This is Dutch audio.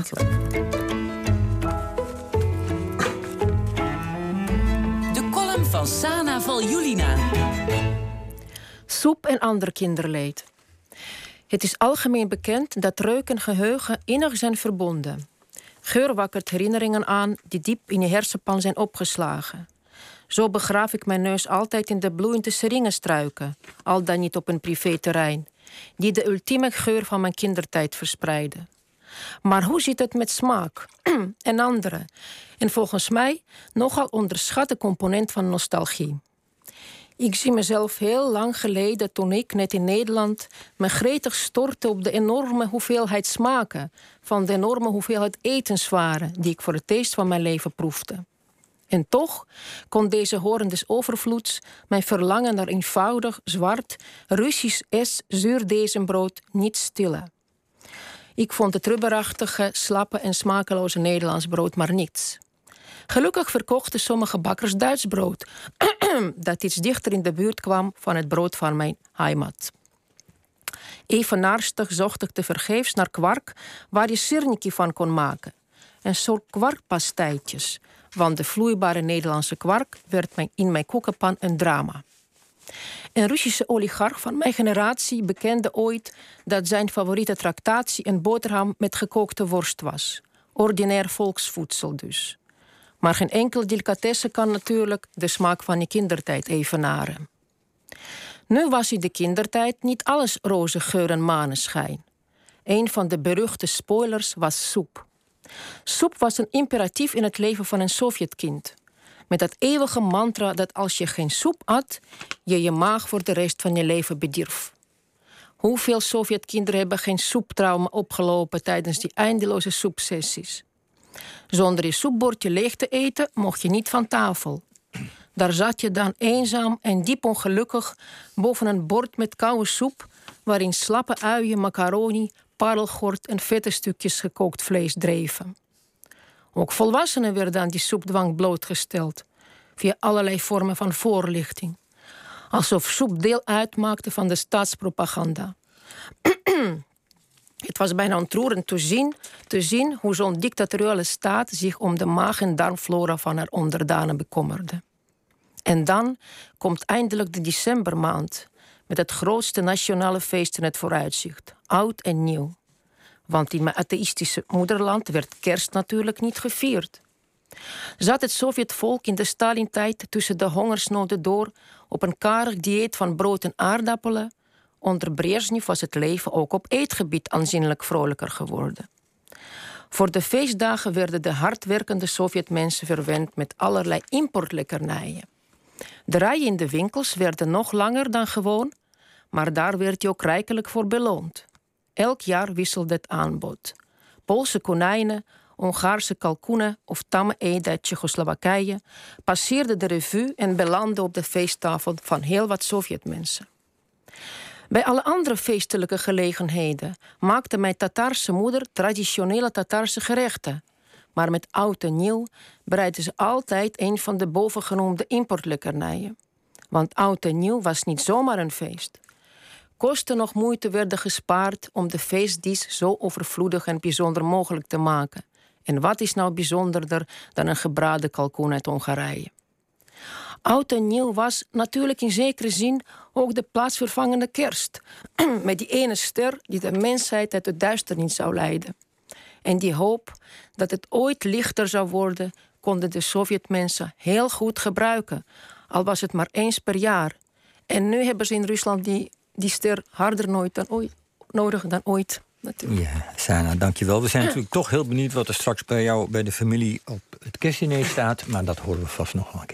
Dankjewel. De column van Sana Valjulina. Soep en ander kinderleed. Het is algemeen bekend dat reuk en geheugen innig zijn verbonden. Geur wakkert herinneringen aan die diep in je hersenpan zijn opgeslagen. Zo begraaf ik mijn neus altijd in de bloeiende seringenstruiken, al dan niet op een privéterrein, die de ultieme geur van mijn kindertijd verspreiden. Maar hoe zit het met smaak en andere? En volgens mij nogal onderschatte component van nostalgie. Ik zie mezelf heel lang geleden, toen ik net in Nederland me gretig stortte op de enorme hoeveelheid smaken van de enorme hoeveelheid etenswaren die ik voor het eerst van mijn leven proefde. En toch kon deze horen des overvloeds mijn verlangen naar eenvoudig, zwart, Russisch S zuurdezenbrood niet stillen. Ik vond het rubberachtige, slappe en smakeloze Nederlands brood maar niets. Gelukkig verkochten sommige bakkers Duits brood, dat iets dichter in de buurt kwam van het brood van mijn heimat. Even naastig zocht ik tevergeefs naar kwark waar je sirniki van kon maken. En soort kwarkpastijtjes, want de vloeibare Nederlandse kwark werd in mijn koekenpan een drama. Een Russische oligarch van mijn generatie bekende ooit dat zijn favoriete tractatie een boterham met gekookte worst was. Ordinair volksvoedsel dus. Maar geen enkele delicatesse kan natuurlijk de smaak van je kindertijd evenaren. Nu was in de kindertijd niet alles roze geur en maneschijn. Een van de beruchte spoilers was soep. Soep was een imperatief in het leven van een Sovjetkind. Met dat eeuwige mantra dat als je geen soep at, je je maag voor de rest van je leven bedierf. Hoeveel Sovjetkinderen hebben geen soeptrauma opgelopen tijdens die eindeloze soepsessies? Zonder je soepbordje leeg te eten mocht je niet van tafel. Daar zat je dan eenzaam en diep ongelukkig boven een bord met koude soep, waarin slappe uien, macaroni, parelgort en vette stukjes gekookt vlees dreven. Ook volwassenen werden aan die soepdwang blootgesteld, via allerlei vormen van voorlichting. Alsof soep deel uitmaakte van de staatspropaganda. Het was bijna ontroerend te zien, te zien hoe zo'n dictatoriale staat zich om de maag- en darmflora van haar onderdanen bekommerde. En dan komt eindelijk de decembermaand met het grootste nationale feest in het vooruitzicht, oud en nieuw. Want in mijn atheïstische moederland werd kerst natuurlijk niet gevierd. Zat het Sovjetvolk in de Stalin-tijd tussen de hongersnoden door op een karig dieet van brood en aardappelen, Onder Brezhnev was het leven ook op eetgebied aanzienlijk vrolijker geworden. Voor de feestdagen werden de hardwerkende Sovjetmensen verwend met allerlei importlekkernijen. De rijen in de winkels werden nog langer dan gewoon, maar daar werd je ook rijkelijk voor beloond. Elk jaar wisselde het aanbod. Poolse konijnen, Hongaarse kalkoenen of tamme eend uit Tsjechoslowakije passeerden de revue en belandden op de feesttafel van heel wat Sovjetmensen. Bij alle andere feestelijke gelegenheden maakte mijn Tataarse moeder traditionele Tataarse gerechten. Maar met oud en nieuw bereidde ze altijd een van de bovengenoemde importlekkernijen. Want oud en nieuw was niet zomaar een feest. Kosten nog moeite werden gespaard om de feestdies zo overvloedig en bijzonder mogelijk te maken. En wat is nou bijzonderder dan een gebraden kalkoen uit Hongarije? Oud en nieuw was natuurlijk in zekere zin ook de plaatsvervangende kerst. Met die ene ster die de mensheid uit de duisternis zou leiden. En die hoop dat het ooit lichter zou worden, konden de Sovjetmensen heel goed gebruiken. Al was het maar eens per jaar. En nu hebben ze in Rusland die, die ster harder nooit dan ooit, nodig dan ooit. Natuurlijk. Ja, Sana, dankjewel. We zijn natuurlijk toch heel benieuwd wat er straks bij jou, bij de familie op het kerstdiner staat. Maar dat horen we vast nog wel een keer.